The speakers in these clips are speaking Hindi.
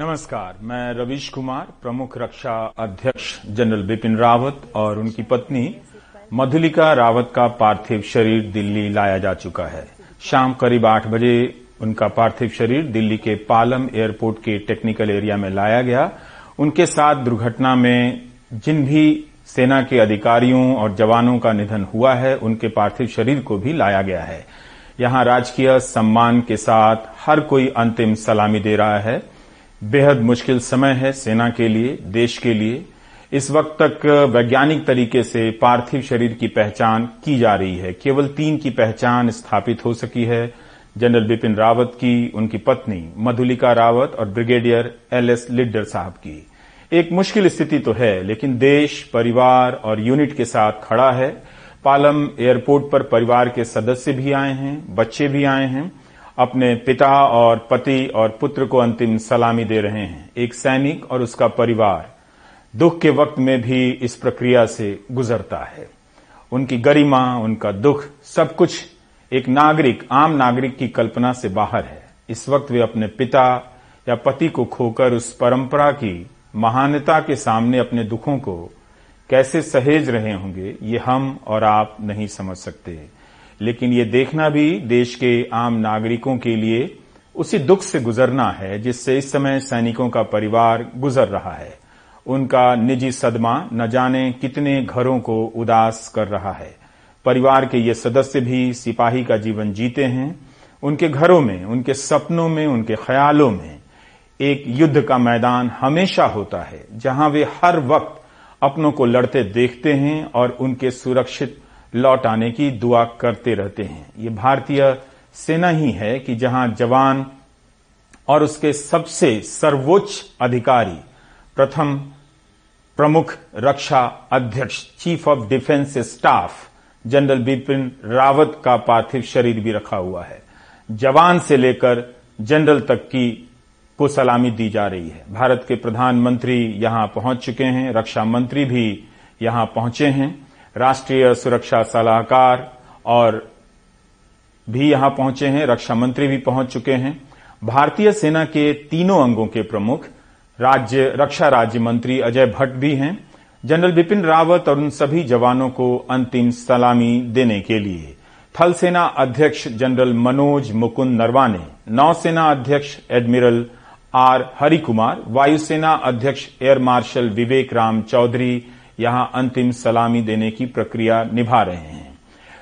नमस्कार, मैं रवीश कुमार, प्रमुख रक्षा अध्यक्ष जनरल बिपिन रावत और उनकी पत्नी मधुलिका रावत का पार्थिव शरीर दिल्ली लाया जा चुका है। शाम करीब आठ बजे उनका पार्थिव शरीर दिल्ली के पालम एयरपोर्ट के टेक्निकल एरिया में लाया गया। उनके साथ दुर्घटना में जिन भी सेना के अधिकारियों और जवानों का निधन हुआ है, उनके पार्थिव शरीर को भी लाया गया है। यहाँ राजकीय सम्मान के साथ हर कोई अंतिम सलामी दे रहा है। बेहद मुश्किल समय है सेना के लिए, देश के लिए। इस वक्त तक वैज्ञानिक तरीके से पार्थिव शरीर की पहचान की जा रही है। केवल तीन की पहचान स्थापित हो सकी है। जनरल बिपिन रावत की, उनकी पत्नी, मधुलिका रावत और ब्रिगेडियर एल एस लिड्डर साहब की। एक मुश्किल स्थिति तो है, लेकिन देश, परिवार और यूनिट के साथ खड़ा है। पालम एयरपोर्ट पर परिवार के सदस्य भी आए हैं, बच्चे भी आए हैं। अपने पिता और पति और पुत्र को अंतिम सलामी दे रहे हैं, एक सैनिक और उसका परिवार। दुख के वक्त में भी इस प्रक्रिया से गुजरता है। उनकी गरिमा, उनका दुख, सब कुछ एक नागरिक, आम नागरिक की कल्पना से बाहर है। इस वक्त वे अपने पिता या पति को खोकर उस परंपरा की महानता के सामने अपने दुखों को कैसे सहेज रहे होंगे, ये हम और आप नहीं समझ सकते। लेकिन ये देखना भी देश के आम नागरिकों के लिए उसी दुख से गुजरना है जिससे इस समय सैनिकों का परिवार गुजर रहा है। उनका निजी सदमा न जाने कितने घरों को उदास कर रहा है। परिवार के ये सदस्य भी सिपाही का जीवन जीते हैं। उनके घरों में, उनके सपनों में, उनके ख्यालों में एक युद्ध का मैदान हमेशा होता है, जहाँ वे हर वक्त अपनों को लड़ते देखते हैं और उनके सुरक्षित लौट आने की दुआ करते रहते हैं। ये भारतीय सेना ही है कि जहाँ जवान और उसके सबसे सर्वोच्च अधिकारी, प्रथम प्रमुख रक्षा अध्यक्ष, chief of defence staff, general Bipin Rawat का पार्थिव शरीर भी रखा हुआ है। जवान से लेकर जनरल तक की को सलामी दी जा रही है। भारत के प्रधानमंत्री यहाँ पहुँच चुके हैं, रक्षा मंत्री भी यहाँ पहुँचे हैं। राष्ट्रीय सुरक्षा सलाहकार और भी यहाँ पहुँचे हैं, रक्षा मंत्री भी पहुँच चुके हैं। भारतीय सेना के तीनों अंगों के प्रमुख राज्य, रक्षा राज्य मंत्री अजय भट्ट भी हैं। जनरल बिपिन रावत और उन सभी जवानों को अंतिम सलामी देने के लिए थल सेना अध्यक्ष जनरल मनोज मुकुंद नरवाने नौसेना अध्यक्ष एडमिरल आर हरिकुमार वायुसेना अध्यक्ष एयर मार्शल विवेक राम चौधरी यहाँ अंतिम सलामी देने की प्रक्रिया निभा रहे हैं।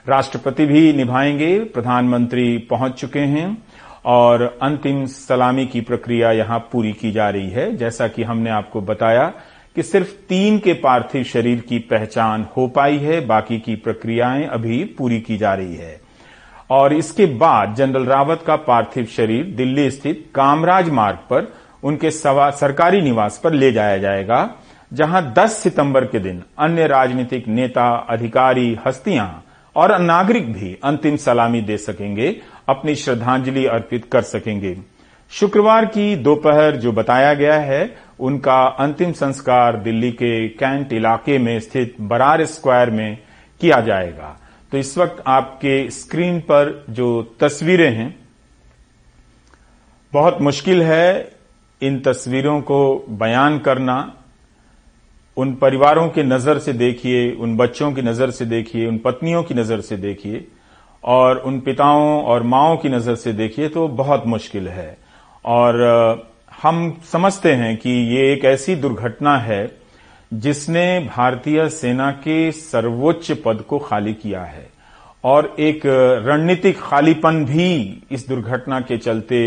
राष्ट्रपति भी निभाएँगे, प्रधानमंत्री पहुँच चुके हैं, और अंतिम सलामी की प्रक्रिया यहाँ पूरी की जा रही है। जैसा कि हमने आपको बताया कि सिर्फ़ तीन के पार्थिव शरीर की पहचान हो पाई है, बाकी की प्रक्रियाएँ अभी पूरी की जा रही है। और इसके बाद जनरल रावत का पार्थिव शरीर दिल्ली स्थित कामराज मार्ग पर उनके सरकारी निवास पर ले जाया जाएगा। जहाँ 10 सितंबर के दिन अन्य राजनीतिक नेता, अधिकारी, हस्तियाँ और नागरिक भी अंतिम सलामी दे सकेंगे, अपनी श्रद्धांजलि अर्पित कर सकेंगे। शुक्रवार की दोपहर जो बताया गया है, उनका अंतिम संस्कार दिल्ली के कैंट इलाके में स्थित बरार स्क्वायर में किया जाएगा। तो इस वक्त आपके स्क्रीन पर जो तस्वीरें हैं, बहुत मुश्किल है इन तस्वीरों को बयान करना। उन परिवारों की नज़र से देखिए, उन बच्चों की नज़र से देखिए, उन पत्नियों की नज़र से देखिए, और उन पिताओं और माओं की नज़र से देखिए तो बहुत मुश्किल है। और हम समझते हैं कि ये एक ऐसी दुर्घटना है जिसने भारतीय सेना के सर्वोच्च पद को खाली किया है। और एक रणनीतिक खालीपन भी इस दुर्घटना के चलते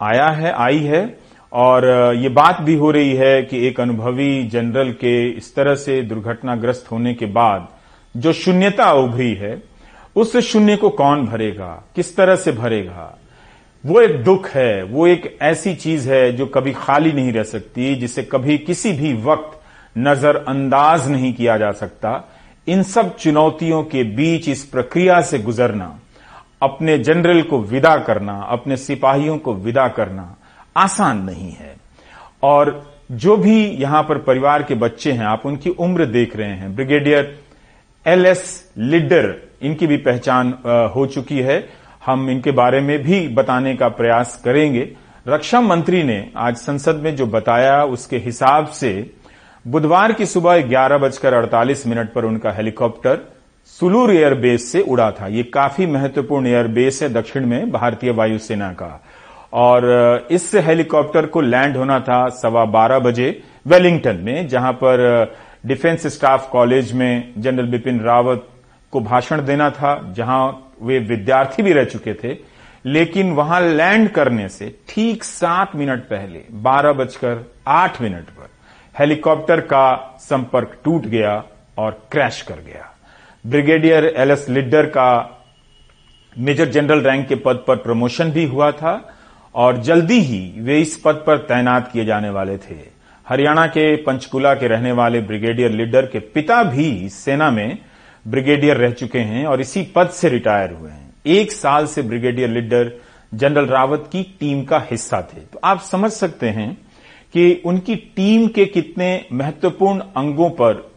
आया है, आई है। और ये बात भी हो रही है कि एक अनुभवी जनरल के इस तरह से दुर्घटनाग्रस्त होने के बाद जो शून्यता उभरी है, उस शून्य को कौन भरेगा? किस तरह से भरेगा? वो एक दुख है, वो एक ऐसी चीज़ है जो कभी खाली नहीं रह सकती, जिसे कभी किसी भी वक्त नजरअंदाज नहीं किया जा सकता। इन सब चुनौतियों के बीच इस प्रक्रिया से गुजरना, अपने जनरल को विदा करना, अपने सिपाहियों को विदा करना आसान नहीं है। और जो भी यहाँ पर परिवार के बच्चे हैं, आप उनकी उम्र देख रहे हैं। ब्रिगेडियर एल एस लिडर, इनकी भी पहचान हो चुकी है। हम इनके बारे में भी बताने का प्रयास करेंगे। रक्षा मंत्री ने आज संसद में जो बताया, उसके हिसाब से बुधवार की सुबह ग्यारह बजकर अड़तालीस मिनट पर उनका हेलीकॉप्टर सुलूर एयरबेस से उड़ा था। ये काफ़ी महत्वपूर्ण एयरबेस है दक्षिण में भारतीय वायुसेना का। और इस हेलीकॉप्टर को लैंड होना था सवा बारह बजे वेलिंगटन में, जहाँ पर डिफेंस स्टाफ कॉलेज में जनरल बिपिन रावत को भाषण देना था, जहाँ वे विद्यार्थी भी रह चुके थे। लेकिन वहाँ लैंड करने से ठीक सात मिनट पहले, बारह बजकर आठ मिनट पर, हेलीकॉप्टर का संपर्क टूट गया और क्रैश कर गया। ब्रिगेडियर एलएस लिडर का मेजर जनरल रैंक के पद पर प्रमोशन भी हुआ था और जल्दी ही वे इस पद पर तैनात किए जाने वाले थे। हरियाणा के पंचकुला के रहने वाले ब्रिगेडियर लीडर के पिता भी सेना में ब्रिगेडियर रह चुके हैं और इसी पद से रिटायर हुए हैं। एक साल से ब्रिगेडियर लीडर जनरल रावत की टीम का हिस्सा थे। तो आप समझ सकते हैं कि उनकी टीम के कितने महत्वपूर्ण अंगों पर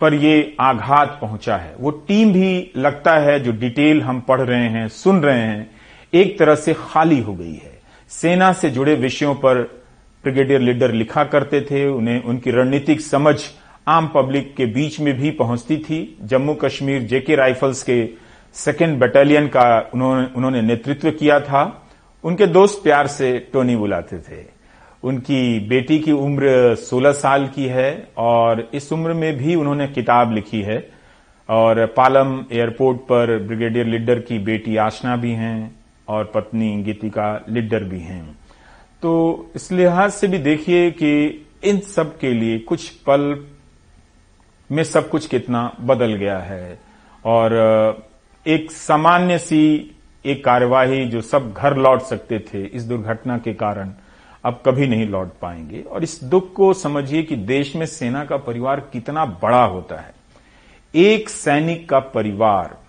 पर ये आघात पहुँचा है। वो टीम भी लगता है, जो डिटेल हम पढ़ रहे हैं, सुन रहे हैं एक तरह से खाली हो गई है। सेना से जुड़े विषयों पर ब्रिगेडियर लीडर लिखा करते थे, उन्हें उनकी रणनीतिक समझ आम पब्लिक के बीच में भी पहुँचती थी। जम्मू कश्मीर जेके राइफल्स के सेकेंड बटालियन का उन्होंने उन्होंने नेतृत्व किया था। उनके दोस्त प्यार से टोनी बुलाते थे। उनकी बेटी की उम्र 16 साल की है और इस उम्र में भी उन्होंने किताब लिखी है। और पालम एयरपोर्ट पर ब्रिगेडियर लीडर की बेटी आशना भी हैं। और पत्नी गीतिका लीडर भी हैं। तो इस लिहाज से भी देखिए कि इन सब के लिए कुछ पल में सब कुछ कितना बदल गया है। और एक सामान्य सी एक कार्यवाही जो सब घर लौट सकते थे इस दुर्घटना के कारण अब कभी नहीं लौट पाएँगे। और इस दुख को समझिए कि देश में सेना का परिवार कितना बड़ा होता है। एक सैनिक का परिवार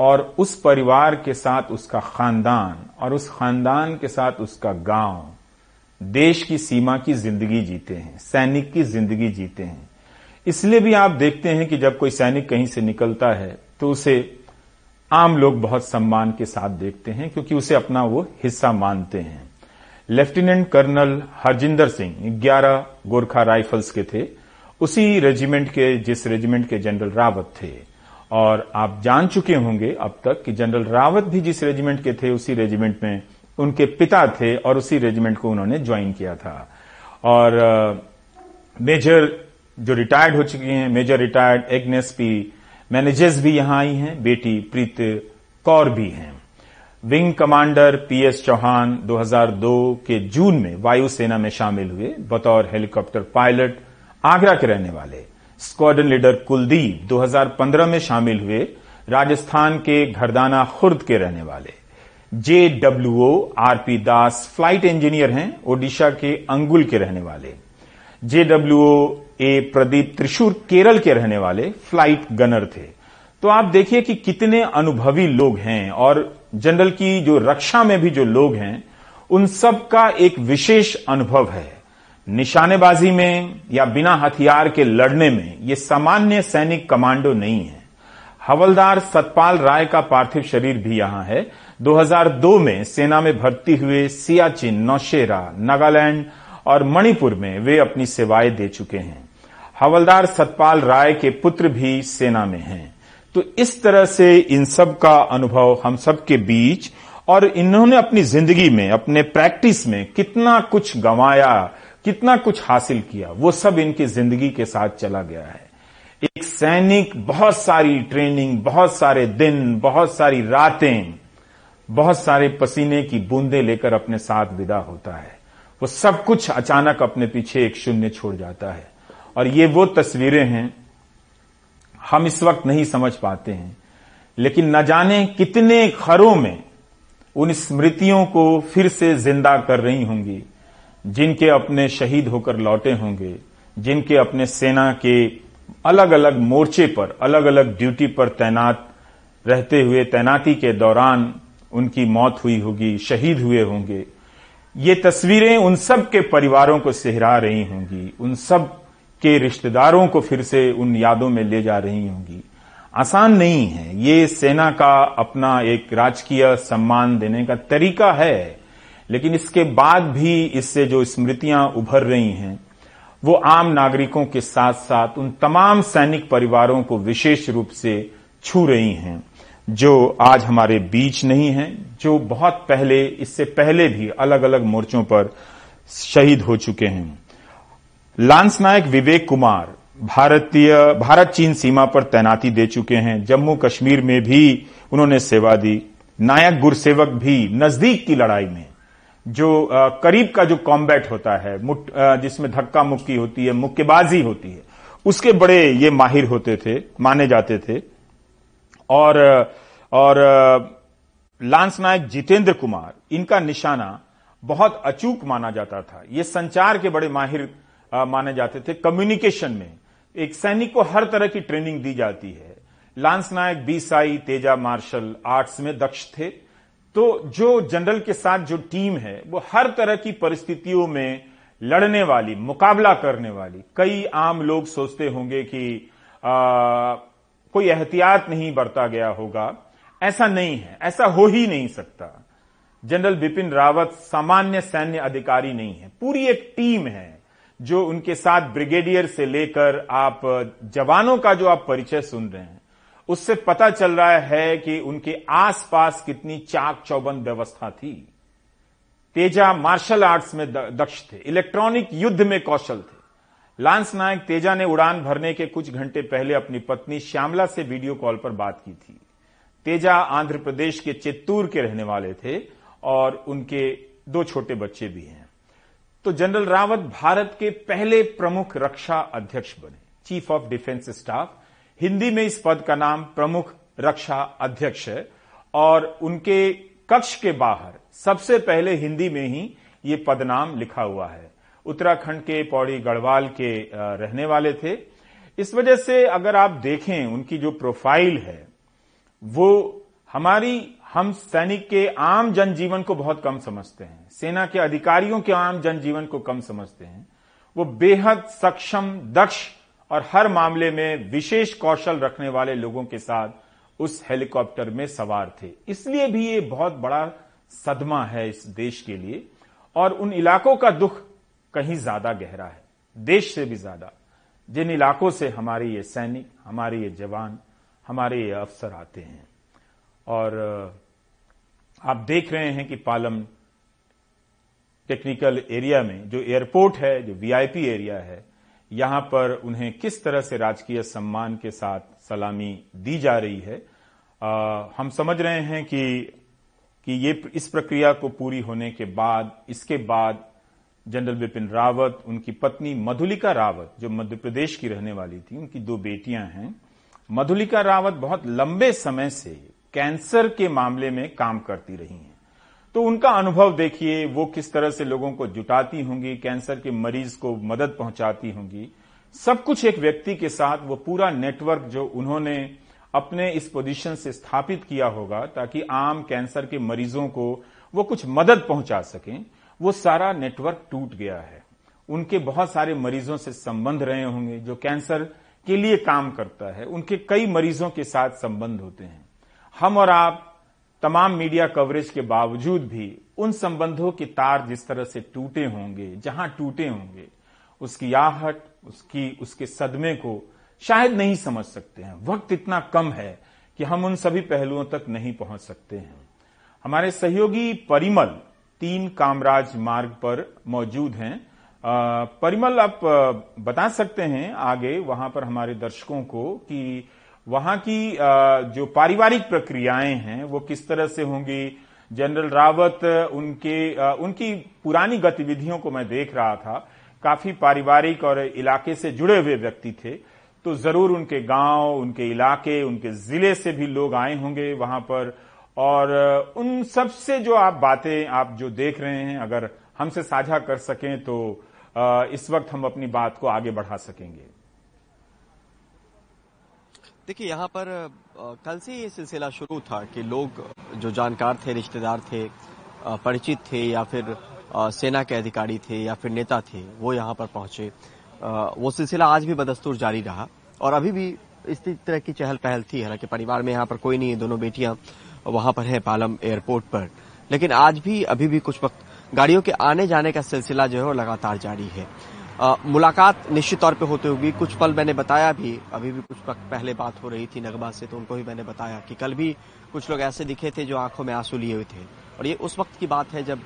और उस परिवार के साथ उसका खानदान और उस खानदान के साथ उसका गाँव देश की सीमा की ज़िंदगी जीते हैं, सैनिक की ज़िंदगी जीते हैं। इसलिए भी आप देखते हैं कि जब कोई सैनिक कहीं से निकलता है तो उसे आम लोग बहुत सम्मान के साथ देखते हैं, क्योंकि उसे अपना वो हिस्सा मानते हैं। Lieutenant colonel Harjinder Singh 11 Gorkha rifles के थे। उसी रेजिमेंट के, जिस रेजिमेंट के जनरल रावत थे। और आप जान चुके होंगे अब तक कि जनरल रावत भी जिस रेजिमेंट के थे, उसी रेजिमेंट में उनके पिता थे और उसी रेजिमेंट को उन्होंने ज्वाइन किया था। और मेजर जो रिटायर्ड हो चुके हैं, major retired Agnes P, managers भी यहाँ आई हैं, बेटी प्रीत कौर भी हैं। विंग कमांडर पीएस चौहान 2002 के जून में वायुसेना में शामिल हुए, बतौर हेलीकॉप्टर पायलट, आगरा के रहने वाले। स्क्वाड्रन लीडर कुलदीप 2015 में शामिल हुए राजस्थान के घरदाना खुर्द के रहने वाले। J W RP Das flight engineer हैं, ओडिशा के अंगुल के रहने वाले। J W A Pradeep Thrissur Kerala के रहने वाले फ़्लाइट गनर थे। तो आप देखिए कि कितने अनुभवी लोग हैं और जनरल की जो रक्षा में भी जो लोग हैं, उन सब का एक विशेष अनुभव है। निशानेबाजी में या बिना हथियार के लड़ने में ये सामान्य सैनिक कमांडो नहीं है। हवलदार सतपाल राय का पार्थिव शरीर भी यहाँ है। 2002 में सेना में भर्ती हुए सियाचिन, नौशेरा, नागालैंड और मणिपुर में वे अपनी सेवाएँ दे चुके हैं। हवलदार सतपाल राय के पुत्र भी सेना में हैं। तो इस तरह से इन सब का अनुभव हम सब के बीच और इन्होंने अपनी ज़िंदगी में, अपने प्रैक्टिस में कितना कुछ गंवाया कितना कुछ हासिल किया, वो सब इनकी ज़िंदगी के साथ चला गया है। एक सैनिक, बहुत सारी ट्रेनिंग, बहुत सारे दिन, बहुत सारी रातें, बहुत सारे पसीने की बूंदें लेकर अपने साथ विदा होता है। वो सब कुछ अचानक अपने पीछे एक शून्य छोड़ जाता है। और ये वो तस्वीरें हैं, हम इस वक्त नहीं समझ पाते हैं। लेकिन न जाने कितने खरों में उन स्मृतियों को फिर से ज़िंदा कर रही होंगी। जिनके अपने शहीद होकर लौटे होंगे, जिनके अपने सेना के अलग अलग मोर्चे पर अलग अलग ड्यूटी पर तैनात रहते हुए, तैनाती के दौरान उनकी मौत हुई होगी, शहीद हुए होंगे। ये तस्वीरें उन सब के परिवारों को सेहरा रही होंगी, उन सब के रिश्तेदारों को फिर से उन यादों में ले जा रही होंगी। आसान नहीं है। ये सेना का अपना एक राजकीय सम्मान देने का तरीका है। लेकिन इसके बाद भी इससे जो स्मृतियाँ उभर रही हैं, वो आम नागरिकों के साथ साथ उन तमाम सैनिक परिवारों को विशेष रूप से छू रही हैं, जो आज हमारे बीच नहीं हैं, जो बहुत पहले, इससे पहले भी अलग अलग मोर्चों पर शहीद हो चुके हैं। लांस नायक विवेक कुमार भारतीय, भारत चीन सीमा पर तैनाती दे चुके हैं। जम्मू कश्मीर में भी उन्होंने सेवा दी। नायक गुरसेवक भी नज़दीक की लड़ाई में। जो करीब का जो कॉम्बैट होता है जिसमें धक्का मुक्की होती है, मुक्केबाजी होती है, उसके बड़े ये माहिर होते थे, माने जाते थे। और और लांस नायक जितेंद्र कुमार, इनका निशाना बहुत अचूक माना जाता था। ये संचार के बड़े माहिर माने जाते थे। कम्युनिकेशन में एक सैनिक को हर तरह की ट्रेनिंग दी जाती है। Lance naik B Sai Teja, martial arts में दक्ष थे। तो जो जनरल के साथ जो टीम है वो हर तरह की परिस्थितियों में लड़ने वाली मुकाबला करने वाली। कई आम लोग सोचते होंगे कि आ, कोई एहतियात नहीं बरता गया होगा। ऐसा नहीं है ऐसा हो ही नहीं सकता। जनरल बिपिन रावत सामान्य सैन्य अधिकारी नहीं है। पूरी एक टीम है जो उनके साथ ब्रिगेडियर से लेकर आप जवानों का जो आप परिचय सुन रहे हैं उससे पता चल रहा है कि उनके आसपास कितनी चाक चौबंद व्यवस्था थी। तेजा मार्शल आर्ट्स में दक्ष थे, इलेक्ट्रॉनिक युद्ध में कौशल थे। लांस नायक तेजा ने उड़ान भरने के कुछ घंटे पहले अपनी पत्नी श्यामला से वीडियो कॉल पर बात की थी। तेजा आंध्र प्रदेश के चित्तूर के रहने वाले थे और उनके दो छोटे बच्चे भी हैं। तो जनरल रावत भारत के पहले प्रमुख रक्षा अध्यक्ष बने, chief of defence staff. Hindi में इस पद का नाम प्रमुख रक्षा अध्यक्ष है और उनके कक्ष के बाहर सबसे पहले हिंदी में ही ये पदनाम लिखा हुआ है। उत्तराखंड के पौड़ी गढ़वाल के रहने वाले थे। इस वजह से अगर आप देखें उनकी जो प्रोफ़ाइल है, वो हमारी हम सैनिक के आम जनजीवन को बहुत कम समझते हैं। सेना के अधिकारियों के आम जनजीवन को कम समझते हैं। वो बेहद सक्षम, दक्ष और हर मामले में विशेष कौशल रखने वाले लोगों के साथ उस हेलीकॉप्टर में सवार थे। इसलिए भी ये बहुत बड़ा सदमा है इस देश के लिए और उन इलाकों का दुख कहीं ज़्यादा गहरा है, देश से भी ज़्यादा। जिन इलाकों से हमारे ये सैनिक, हमारे ये जवान, हमारे ये अफसर आते हैं और आप देख रहे हैं कि पालम टेक्निकल एरिया में जो एयरपोर्ट है, जो वीआईपी एरिया है यहाँ पर उन्हें किस तरह से राजकीय सम्मान के साथ सलामी दी जा रही है? आ, हम समझ रहे हैं कि कि ये इस प्रक्रिया को पूरी होने के बाद इसके बाद जनरल बिपिन रावत उनकी पत्नी मधुलिका रावत जो मध्य प्रदेश की रहने वाली थी उनकी दो बेटियाँ हैं मधुलिका रावत बहुत लंबे समय से कैंसर के मामले में काम करती रही हैं। तो उनका अनुभव देखिए, वो किस तरह से लोगों को जुटाती होंगी, कैंसर के मरीज़ को मदद पहुंचाती होंगी। सब कुछ एक व्यक्ति के साथ, वो पूरा नेटवर्क जो उन्होंने अपने इस पोजीशन से स्थापित किया होगा, ताकि आम कैंसर के मरीजों को वो कुछ मदद पहुँचा सकें, वो सारा नेटवर्क टूट गया है। उनके बहुत सारे मरीजों से संबंध रहे होंगे, जो कैंसर के लिए काम करता है। उनके कई मरीजों के साथ संबंध होते हैं। हम और आप तमाम मीडिया कवरेज के बावजूद भी उन संबंधों के तार जिस तरह से टूटे होंगे, जहाँ टूटे होंगे, उसकी आहट, उसकी, उसके सदमे को शायद नहीं समझ सकते हैं। वक्त इतना कम है कि हम उन सभी पहलुओं तक नहीं पहुँच सकते हैं। हमारे सहयोगी परिमल तीन कामराज मार्ग पर मौजूद हैं। परिमल, आप बता सकते हैं आगे वहाँ पर हमारे दर्शकों को कि वहाँ की जो पारिवारिक प्रक्रियाएँ हैं, वो किस तरह से होंगी? जनरल रावत, उनके उनकी पुरानी गतिविधियों को मैं देख रहा था। काफ़ी पारिवारिक और इलाके से जुड़े हुए व्यक्ति थे। तो ज़रूर उनके गाँव, उनके इलाके, उनके ज़िले से भी लोग आए होंगे वहाँ पर। और, उन सबसे जो आप बातें, आप जो देख रहे हैं, अगर हमसे साझा कर सकें तो इस वक्त हम अपनी बात को आगे बढ़ा सकेंगे। देखिए, यहाँ पर कल से ये सिलसिला शुरू था कि लोग, जो जानकार थे, रिश्तेदार थे परिचित थे या फिर सेना के अधिकारी थे या फिर नेता थे, वो यहाँ पर पहुँचे। वो सिलसिला आज भी बदस्तूर जारी रहा और अभी भी इस तरह की चहल पहल थी। हालाँकि परिवार में यहाँ पर कोई नहीं है, दोनों बेटियाँ वहाँ पर है पालम एयरपोर्ट पर। लेकिन आज भी, अभी भी कुछ वक्त, गाड़ियों के आने जाने का सिलसिला जो है वो लगातार जारी है। मुलाकात निश्चित तौर पे होते हुए कुछ पल मैंने बताया भी, अभी भी कुछ पहले बात हो रही थी नगमा से तो उनको भी मैंने बताया कि कल भी कुछ लोग ऐसे दिखे थे जो आँखों में आँसू लिए हुए थे। और ये उस वक्त की बात है जब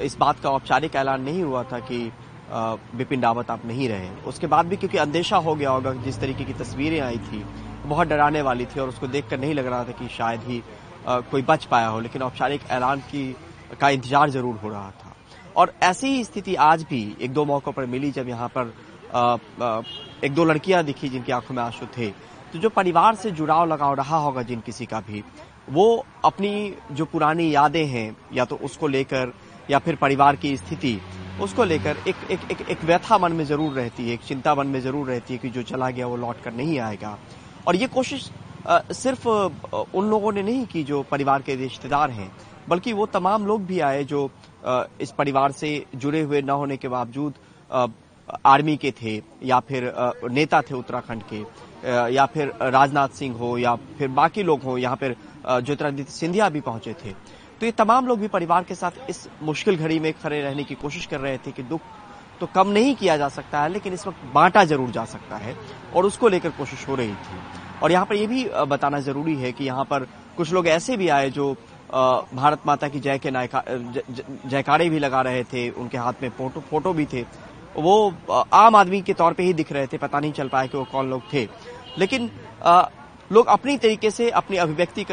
इस बात का औपचारिक ऐलान नहीं हुआ था कि बिपिन रावत आप नहीं रहे। उसके बाद भी क्योंकि अंदेशा हो गया होगा, जिस तरीके की तस्वीरें आई थी, बहुत डराने वाली थी और उसको देखकर नहीं लग रहा था कि शायद ही कोई बच पाया हो, लेकिन औपचारिक ऐलान की, का इंतज़ार ज़रूर हो रहा था। और ऐसी ही स्थिति आज भी एक दो मौकों पर मिली जब यहाँ पर आ, आ, एक दो लड़कियाँ दिखी जिनकी आँखों में आँसू थे। तो जो परिवार से जुड़ाव लगाव रहा होगा जिन किसी का भी वो अपनी जो पुरानी यादें हैं या तो उसको लेकर या फिर परिवार की स्थिति उसको लेकर एक एक एक एक व्यथा मन में ज़रूर रहती है एक चिंता मन में ज़रूर रहती है कि जो चला गया वो लौट कर नहीं आएगा। और ये कोशिश सिर्फ़ उन लोगों ने नहीं की जो परिवार के रिश्तेदार हैं बल्कि वो तमाम लोग भी आए जो इस परिवार से जुड़े हुए न होने के बावजूद आर्मी के थे या फिर नेता थे उत्तराखंड के या फिर राजनाथ सिंह हो या फिर बाकी लोग हो, यहाँ पर ज्योतिरादित्य सिंधिया भी पहुँचे थे। तो ये तमाम लोग भी परिवार के साथ इस मुश्किल घड़ी में खड़े रहने की कोशिश कर रहे थे कि दुख तो कम नहीं किया जा सकता है, लेकिन इस वक्त बांटा ज़रूर जा सकता है और उसको लेकर कोशिश हो रही थी। और यहाँ पर यह भी बताना ज़रूरी है कि यहाँ पर कुछ लोग ऐसे भी आए जो भारत माता की जय के जयकारे भी लगा रहे थे, उनके हाथ में फ़ोटो फ़ोटो भी थे। वो आम आदमी के तौर पे ही दिख रहे थे, पता नहीं चल पाया कि वो कौन लोग थे। लेकिन लोग अपनी तरीके से अपनी अभिव्यक्ति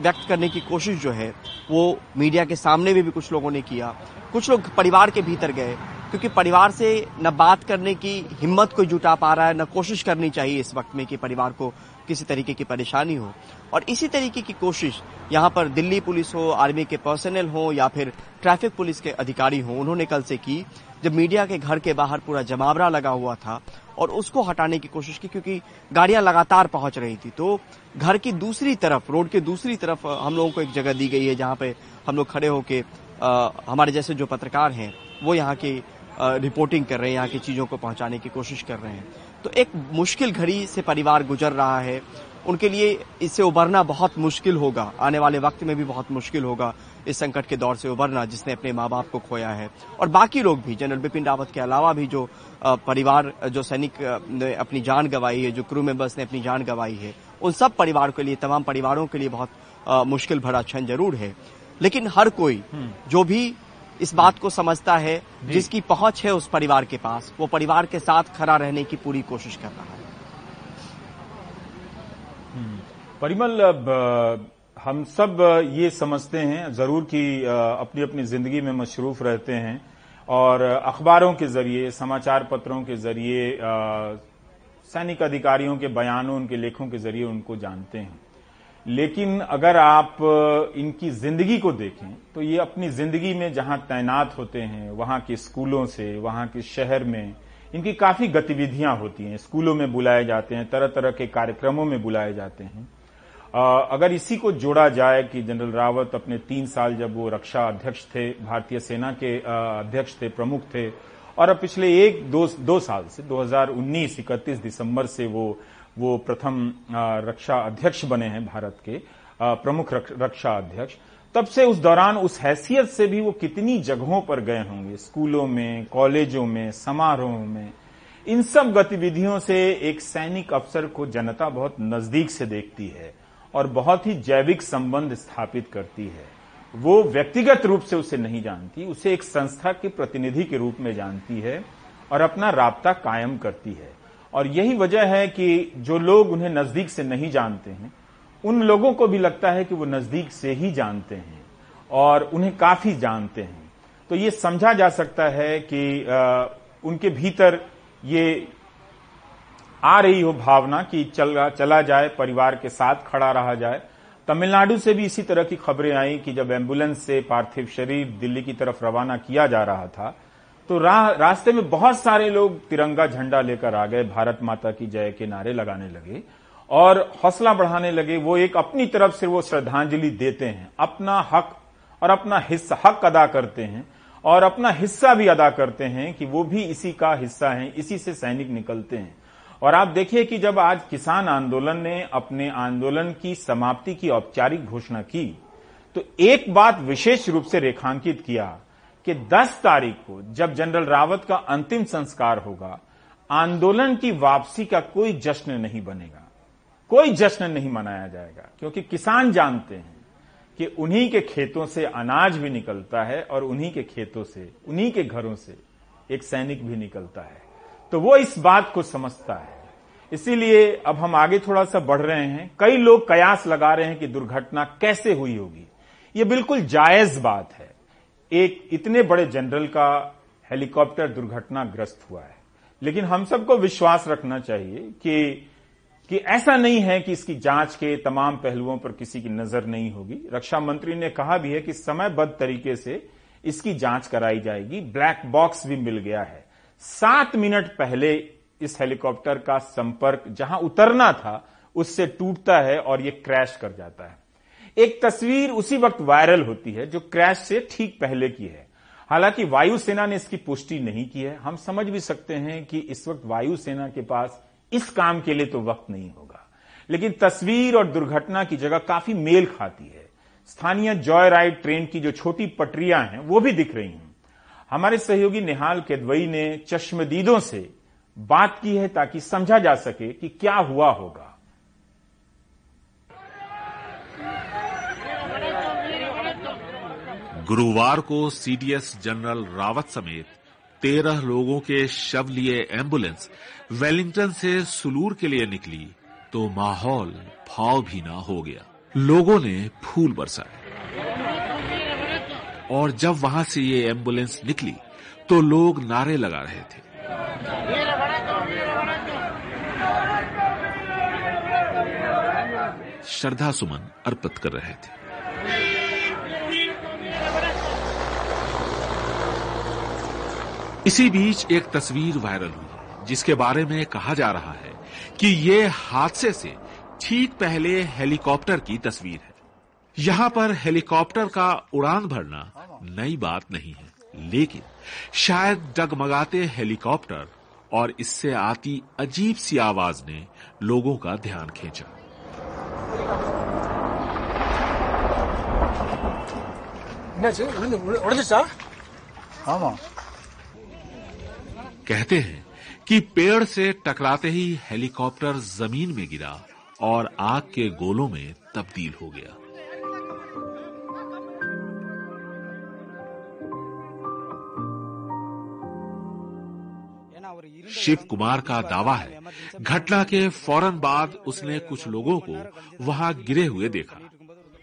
व्यक्त करने की कोशिश जो है, वो मीडिया के सामने में भी कुछ लोगों ने किया। कुछ लोग परिवार के भीतर गए, क्योंकि परिवार से न बात करने की हिम्मत कोई जुटा पा रहा है, न कोशिश करनी चाहिए इस वक्त में कि परिवार को किसी तरीके की परेशानी हो। और इसी तरीके की कोशिश, यहाँ पर दिल्ली पुलिस हो, आर्मी के पर्सनल हो, या फिर ट्रैफ़िक पुलिस के अधिकारी हो, उन्होंने कल से की, जब मीडिया के घर के बाहर पूरा जमावड़ा लगा हुआ था, और उसको हटाने की कोशिश की, क्योंकि गाड़ियाँ लगातार पहुँच रही थी। तो घर की दूसरी तरफ़, रोड के दूसरी तरफ़, हम लोगों को एक जगह दी गई है, जहाँ पे हम लोग खड़े होके हमारे जैसे जो पत्रकार हैं, वो यहाँ की रिपोर्टिंग कर रहे हैं यहाँ की चीज़ों को पहुँचाने की कोशिश कर रहे हैं। तो एक मुश्किल घड़ी से परिवार गुजर रहा है। उनके लिए इससे उबरना बहुत मुश्किल होगा। आने वाले वक्त में भी बहुत मुश्किल होगा इस संकट के दौर से उबरना जिसने अपने माँ बाप को खोया है। और बाकी लोग भी जनरल बिपिन रावत के अलावा भी जो परिवार जो सैनिक ने अपनी जान गंवाई है जो क्रू मेंबर्स ने अपनी जान गंवाई है उन सब परिवार के लिए तमाम परिवारों के लिए बहुत मुश्किल भरा क्षण ज़रूर है। लेकिन हर कोई हम्म। जो भी इस बात को समझता है जिसकी पहुँच है उस परिवार के पास। वो परिवार के साथ खड़ा रहने की पूरी कोशिश कर रहा है। हम्म। परिमल हम सब ये समझते हैं ज़रूर कि अपनी अपनी ज़िंदगी में मशरूफ रहते हैं और अखबारों के ज़रिए समाचार पत्रों के ज़रिए सैनिक अधिकारियों के बयानों उनके लेखों के ज़रिए उनको जानते हैं। लेकिन अगर आप इनकी ज़िंदगी को देखें तो ये अपनी ज़िंदगी में जहाँ तैनात होते हैं, वहाँ के स्कूलों से, वहाँ के शहर में, इनकी काफ़ी गतिविधियाँ होती हैं। स्कूलों में बुलाए जाते हैं तरह तरह के कार्यक्रमों में बुलाए जाते हैं। अगर इसी को जोड़ा जाए कि जनरल रावत अपने तीन साल जब वो रक्षा अध्यक्ष थे, भारतीय सेना के अध्यक्ष थे, प्रमुख थे, और अब पिछले एक, दो दो साल से 2019 इकतीस दिसंबर से वो वो प्रथम रक्षा अध्यक्ष बने हैं भारत के प्रमुख रक्षा अध्यक्ष। तब से उस दौरान उस हैसियत से भी वो कितनी जगहों पर गए होंगे? स्कूलों में, कॉलेजों में, समारोहों में। इन सब गतिविधियों से एक सैनिक अफसर को जनता बहुत नज़दीक से देखती है और बहुत ही जैविक संबंध स्थापित करती है। वो व्यक्तिगत रूप से उसे नहीं जानती, उसे एक संस्था के प्रतिनिधि के रूप में जानती है और अपना राबता कायम करती है। और यही वजह है कि जो लोग उन्हें नज़दीक से नहीं जानते हैं, उन लोगों को भी लगता है कि वो नज़दीक से ही जानते हैं और उन्हें काफ़ी जानते हैं। तो ये समझा जा सकता है कि उनके भीतर ये आ रही हो भावना कि चल, चला जाए, परिवार के साथ खड़ा रहा जाए। तमिलनाडु से भी इसी तरह की खबरें आई कि जब एंबुलेंस से पार्थिव शरीर दिल्ली की तरफ़ रवाना किया जा रहा था तो रा, रास्ते में बहुत सारे लोग तिरंगा झंडा लेकर आ गए भारत माता की जय के नारे लगाने लगे और हौसला बढ़ाने लगे। वो एक अपनी तरफ़ से वो श्रद्धांजलि देते हैं अपना हक और अपना हिस्सा हक अदा करते हैं और अपना हिस्सा भी अदा करते हैं कि वो भी इसी का हिस्सा है इसी से सैनिक निकलते हैं। और आप देखिए कि जब आज किसान आंदोलन ने अपने आंदोलन की समाप्ति की औपचारिक घोषणा की तो एक बात विशेष रूप से रेखांकित किया। कि 10 तारीख को जब जनरल रावत का अंतिम संस्कार होगा, आंदोलन की वापसी का कोई जश्न नहीं बनेगा। कोई जश्न नहीं मनाया जाएगा, क्योंकि किसान जानते हैं कि उन्हीं के खेतों से अनाज भी निकलता है और उन्हीं के खेतों से, उन्हीं के घरों से एक सैनिक भी निकलता है। तो वो इस बात को समझता है। इसीलिए अब हम आगे थोड़ा सा बढ़ रहे हैं। कई लोग कयास लगा रहे हैं कि दुर्घटना कैसे हुई होगी। ये बिल्कुल जायज़ बात है। एक इतने बड़े जनरल का हेलीकॉप्टर दुर्घटनाग्रस्त हुआ है। लेकिन हम सबको विश्वास रखना चाहिए कि कि ऐसा नहीं है कि इसकी जाँच के तमाम पहलुओं पर किसी की नज़र नहीं होगी। रक्षा मंत्री ने कहा भी है कि समयबद्ध तरीके से इसकी जाँच कराई जाएगी। ब्लैक बॉक्स भी मिल गया है। सात मिनट पहले इस हेलीकॉप्टर का संपर्क जहाँ उतरना था, उससे टूटता है और यह क्रैश कर जाता है। एक तस्वीर उसी वक्त वायरल होती है, जो क्रैश से ठीक पहले की है। हालाँकि वायुसेना ने इसकी पुष्टि नहीं की है। हम समझ भी सकते हैं कि इस वक्त वायुसेना के पास इस काम के लिए तो वक्त नहीं होगा। लेकिन तस्वीर और दुर्घटना की जगह काफ़ी मेल खाती है। स्थानीय जॉय राइड ट्रेन की जो छोटी पटरियाँ हैं, वो भी दिख रही हैं। हमारे सहयोगी निहाल केदवई ने चश्मदीदों से बात की है ताकि समझा जा सके कि क्या हुआ होगा। गुरुवार को सीडीएस जनरल रावत समेत तेरह लोगों के शव लिए एंबुलेंस वेलिंगटन से सुलूर के लिए निकली तो माहौल भाव भी ना हो गया। लोगों ने फूल बरसाए। और जब वहाँ से ये एंबुलेंस निकली तो लोग नारे लगा रहे थे। श्रद्धा सुमन अर्पित कर रहे थे। इसी बीच एक तस्वीर वायरल हुई जिसके बारे में कहा जा रहा है कि ये हादसे से ठीक पहले हेलीकॉप्टर की तस्वीर है यहाँ पर हेलीकॉप्टर का उड़ान भरना नई बात नहीं है लेकिन शायद डगमगाते हेलीकॉप्टर और इससे आती अजीब सी आवाज़ ने लोगों का ध्यान खींचा कहते हैं कि पेड़ से टकराते ही हेलीकॉप्टर ज़मीन में गिरा और आग के गोलों में तब्दील हो गया। शिव कुमार का दावा है, घटना के फ़ौरन बाद उसने कुछ लोगों को वहाँ गिरे हुए देखा।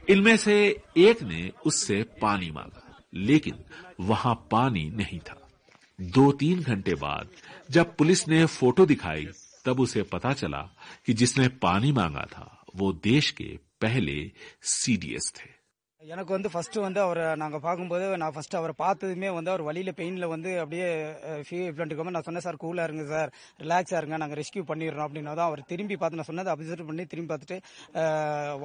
इनमें से एक ने उससे पानी मांगा, लेकिन वहाँ पानी नहीं था। दो तीन घंटे बाद जब पुलिस ने फ़ोटो दिखाई, तब उसे पता चला कि जिसने पानी मांगा था, वो देश के पहले सीडीएस थे। எனக்கு வந்து ஃபர்ஸ்ட் வந்து அவரை நாங்க பார்க்கும்போது நான் ஃபர்ஸ்ட் அவரை பார்த்ததுமே வந்து அவர் வழியில பெயின்ல வந்து அப்படியே ஃபீல் இருக்கும் நான் சொன்னேன் சார் கூலா இருங்க சார். ரிலாக்ஸா இருங்க. நாங்க ரெஸ்கியூ பண்ணிடுறோம். அப்படின்னா தான் அவர் திரும்பி பார்த்து நான் சொன்னது அப்சர்வ் பண்ணி திரும்பி பார்த்துட்டு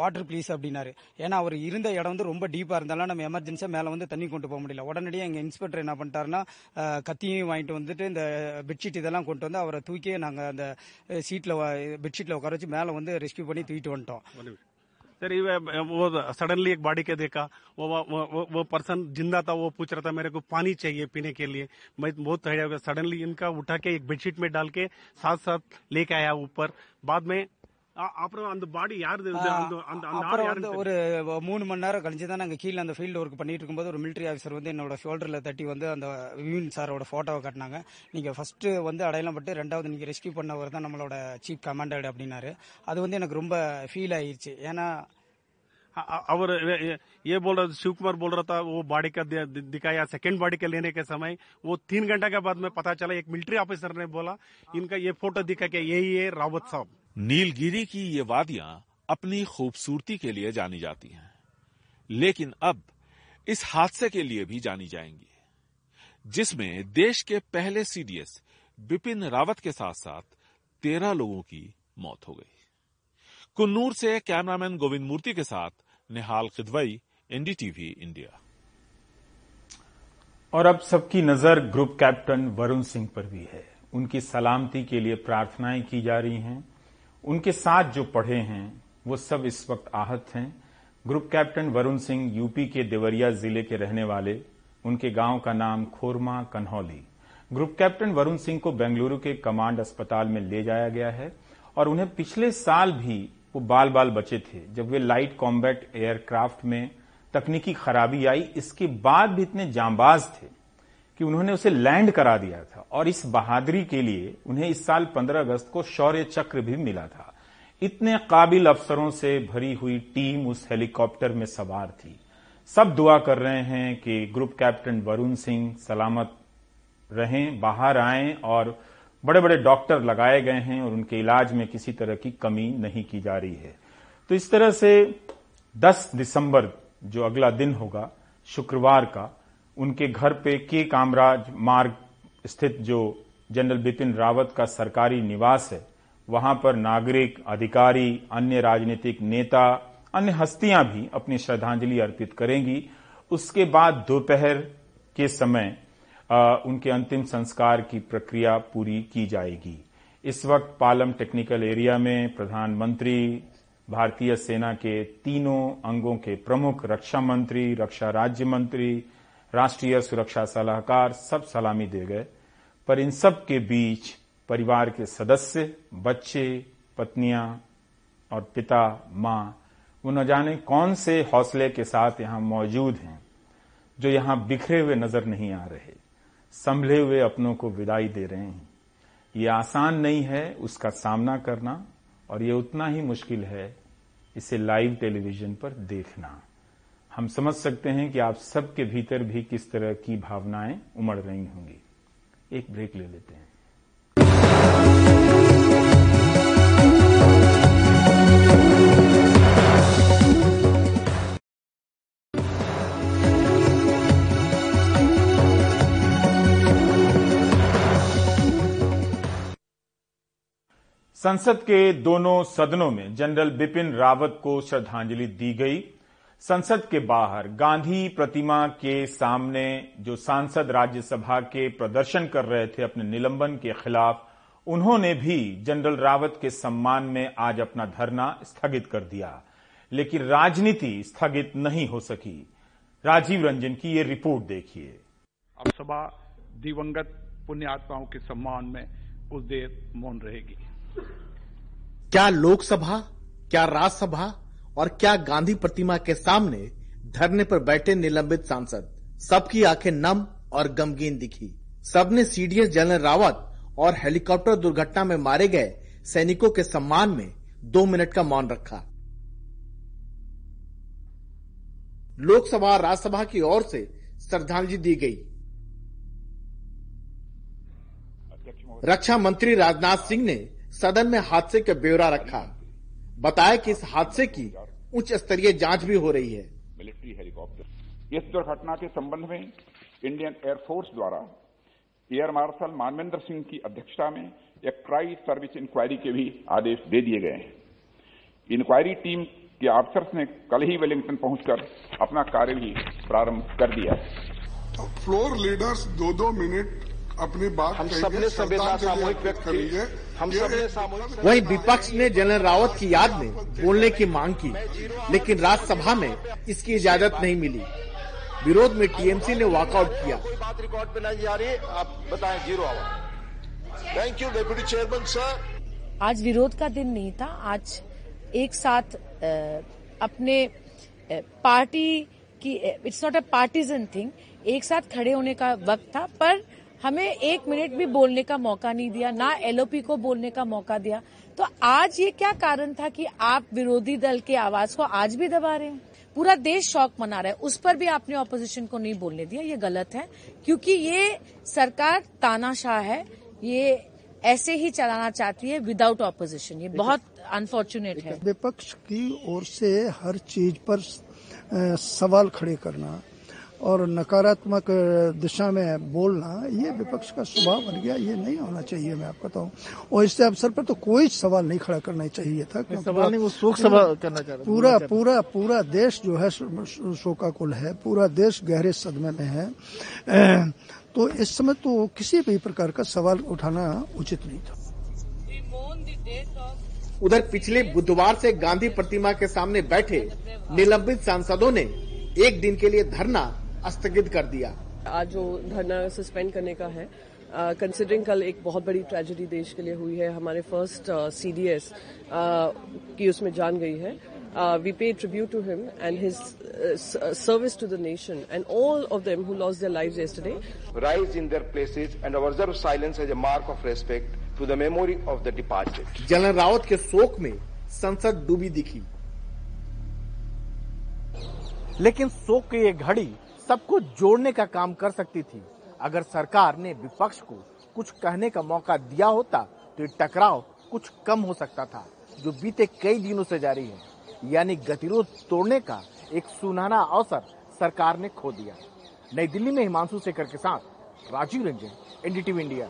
வாட்டர் ப்ளீஸ் அப்படின்னாரு. ஏன்னா அவர் இருந்த இடம் வந்து ரொம்ப டீப்பா இருந்தாலும் நம்ம எமர்ஜென்சியா மேல வந்து தண்ணி கொண்டு போக முடியல. உடனடியே எங்க இன்ஸ்பெக்டர் என்ன பண்ணிட்டாருன்னா கத்தியும் வாங்கிட்டு வந்துட்டு இந்த பெட்ஷீட் இதெல்லாம் கொண்டு வந்து அவரை தூக்கி நாங்க அந்த சீட்ல பெட்ஷீட்ல உட்கார வச்சு மேல வந்து ரெஸ்கியூ பண்ணி தூக்கிட்டு வந்துட்டோம். सर ये वो सडनली एक बॉडी के देखा वो वो, वो, वो पर्सन ज़िंदा था वो पूछ रहा था मेरे को पानी चाहिए पीने के लिए। मैं बहुत हो गया। सडनली इनका उठा के एक बेडशीट में डाल के साथ साथ लेके आया ऊपर। बाद में அப்புறம் அந்த பாடி யாரு அப்புறம் வந்து ஒரு மூணு மணி நேரம் கழிச்சு தான் நாங்க கீழே அந்த ஃபீல்டு ஒர்க் பண்ணிட்டு இருக்கும்போது ஒரு மிலிட்டரி ஆஃபீஸர் வந்து என்னோட ஷோல்டர்ல தட்டி வந்து அந்த வியூன் சாரோட போட்டோவை காட்டினாங்க நீங்க ஃபர்ஸ்ட் வந்து அடையாளம் பட்டு ரெண்டாவது நீங்க ரெஸ்கியூ பண்ணவர் தான் நம்மளோட சீஃப் கமாண்டர் அப்படின்னாரு அது வந்து எனக்கு ரொம்ப ஃபீல் ஆயிருச்சு ஏன்னா और ये बोल रहा शिव कुमार बोल रहा था वो बॉडी का दिखाया सेकंड बॉडी के लेने के समय वो तीन घंटा के बाद में पता चला एक मिलिट्री ऑफिसर ने बोला इनका ये फोटो दिखा के यही है रावत साहब नीलगिरी की ये वादियाँ अपनी खूबसूरती के लिए जानी जाती हैं, लेकिन अब इस हादसे के लिए भी जानी जाएँगी, जिसमें देश के पहले सीडीएस बिपिन रावत के साथ साथ तेरह लोगों की मौत हो गई। कुन्नूर से कैमरामैन गोविंद मूर्ति के साथ निहाल खिदवई एनडीटीवी इंडिया। और अब सबकी नज़र ग्रुप कैप्टन वरुण सिंह पर भी है। उनकी सलामती के लिए प्रार्थनाएँ की जा रही हैं। उनके साथ जो पढ़े हैं, वो सब इस वक्त आहत हैं। Group captain Varun Singh UP के देवरिया ज़िले के रहने वाले, उनके गाँव का नाम खोरमा, कन्हौली। ग्रुप कैप्टन वरुण सिंह को बेंगलुरु के कमांड अस्पताल में ले जाया गया है, और उन्हें पिछले साल भी वो बाल बाल बचे थे, जब वे लाइट कॉम्बैट एयरक्राफ्ट में तकनीकी खराबी आई। इसके बाद भी इतने जांबाज थे। कि उन्होंने उसे लैंड करा दिया था और इस बहादुरी के लिए उन्हें इस साल 15 अगस्त को शौर्य चक्र भी मिला था। इतने काबिल अफसरों से भरी हुई टीम उस हेलीकॉप्टर में सवार थी। सब दुआ कर रहे हैं कि ग्रुप कैप्टन वरुण सिंह सलामत रहें, बाहर आएँ और बड़े बड़े डॉक्टर लगाए गए हैं और उनके इलाज में किसी तरह की कमी नहीं की जा रही है। तो इस तरह से 10 दिसंबर, जो अगला दिन होगा, शुक्रवार का उनके घर पे के कामराज मार्ग स्थित जो जनरल बिपिन रावत का सरकारी निवास है वहाँ पर नागरिक अधिकारी अन्य राजनीतिक नेता अन्य हस्तियाँ भी अपनी श्रद्धांजलि अर्पित करेंगी। उसके बाद दोपहर के समय आ, उनके अंतिम संस्कार की प्रक्रिया पूरी की जाएगी। इस वक्त पालम टेक्निकल एरिया में प्रधानमंत्री भारतीय सेना के तीनों अंगों के प्रमुख रक्षा मंत्री रक्षा राज्य मंत्री राष्ट्रीय सुरक्षा सलाहकार सब सलामी दे गए। पर इन सब के बीच परिवार के सदस्य, बच्चे, पत्नियाँ और पिता, माँ, वो न जाने कौन से हौसले के साथ यहाँ मौजूद हैं, जो यहाँ बिखरे हुए नज़र नहीं आ रहे, संभले हुए अपनों को विदाई दे रहे हैं। ये आसान नहीं है उसका सामना करना, और ये उतना ही मुश्किल है इसे लाइव टेलीविज़न पर देखना। हम समझ सकते हैं कि आप सबके भीतर भी किस तरह की भावनाएँ उमड़ रही होंगी। एक ब्रेक ले लेते हैं। संसद के दोनों सदनों में जनरल बिपिन रावत को श्रद्धांजलि दी गई। संसद के बाहर गांधी प्रतिमा के सामने जो सांसद राज्यसभा के प्रदर्शन कर रहे थे अपने निलंबन के खिलाफ उन्होंने भी जनरल रावत के सम्मान में आज अपना धरना स्थगित कर दिया। लेकिन राजनीति स्थगित नहीं हो सकी। राजीव रंजन की ये रिपोर्ट देखिए। अब सभा दिवंगत पुण्य आत्माओं के सम्मान में उस देर मौन रहेगी। क्या लोकसभा क्या राज्यसभा और क्या गांधी प्रतिमा के सामने धरने पर बैठे निलंबित सांसद? सबकी आँखें नम और गमगीन दिखी। सबने सीडीएस जनरल रावत और हेलीकॉप्टर दुर्घटना में मारे गए सैनिकों के सम्मान में दो मिनट का मौन रखा। लोकसभा राज्यसभा की ओर से श्रद्धांजलि दी गई। रक्षा मंत्री राजनाथ सिंह ने सदन में हादसे का ब्यौरा रखा। बताया कि इस हादसे की उच्च स्तरीय जाँच भी हो रही है। Military helicopter. इस दुर्घटना के संबंध में इंडियन एयरफोर्स द्वारा एयर मार्शल मानवेंद्र सिंह की अध्यक्षता में एक ट्राई सर्विस इंक्वायरी के भी आदेश दे दिए गए हैं। इंक्वायरी टीम के ऑफिसर्स ने कल ही वेलिंगटन पहुंचकर अपना कार्य भी प्रारंभ कर दिया है। फ्लोर लीडर्स दो दो मिनट अपनी बात हम सबने संवेदना सामूहिक व्यक्त की। हम सबने सामूहिक वहीं विपक्ष ने जनरल रावत की याद में बोलने की मांग की लेकिन राज्यसभा में इसकी इजाज़त नहीं मिली। विरोध में टीएमसी ने वॉकआउट किया। कोई बात रिकॉर्ड पे नहीं जा रही आप बताएँ zero hour thank you deputy chairman sir आज विरोध का दिन नहीं था आज एक साथ अपने पार्टी की it's not a partisan thing एक साथ खड़े होने का वक्त था पर हमें एक मिनट भी बोलने का मौका नहीं दिया ना एलओपी को बोलने का मौका दिया। तो आज ये क्या कारण था कि आप विरोधी दल के आवाज़ को आज भी दबा रहे हैं? पूरा देश शौक मना रहा है। उस पर भी आपने ऑपोजिशन को नहीं बोलने दिया ये गलत है। क्योंकि ये सरकार तानाशाह है ये ऐसे ही चलाना चाहती है विदाउट ऑपोजिशन ये बहुत अनफॉर्चुनेट है। विपक्ष की ओर से हर चीज़ पर सवाल खड़े करना और नकारात्मक दिशा में बोलना ये विपक्ष का स्वभाव बन गया ये नहीं होना चाहिए मैं आपको बताऊँ। और इससे अवसर पर तो कोई सवाल नहीं खड़ा करना चाहिए था सवाल नहीं वो शोक सभा करना चाह रहा पूरा पूरा पूरा देश जो है शोकाकुल है पूरा देश गहरे सदमे में है। तो इस समय तो किसी भी प्रकार का सवाल उठाना उचित नहीं था। उधर पिछले बुधवार से गांधी प्रतिमा के सामने बैठे निलंबित सांसदों ने एक दिन के लिए धरना स्थगित कर दिया। आज जो धरना सस्पेंड करने का है कंसिडरिंग uh, कल एक बहुत बड़ी ट्रेजेडी देश के लिए हुई है। हमारे फ़र्स्ट सीडीएस uh, uh, की उसमें जान गई है। We pay tribute to him and his service to the nation and all of them who lost their lives yesterday rise in their places and observe silence as a mark of respect to the memory of the departed. General Rawat के शोक में संसद डूबी दिखी। लेकिन शोक की ये घड़ी सबको जोड़ने का काम कर सकती थी। अगर सरकार ने विपक्ष को कुछ कहने का मौका दिया होता तो टकराव कुछ कम हो सकता था, जो बीते कई दिनों से जारी है। यानी गतिरोध तोड़ने का एक सुनहरा अवसर सरकार ने खो दिया। नई दिल्ली में हिमांशु शेखर के साथ राजीव रंजन, एनडीटीवी इंडिया।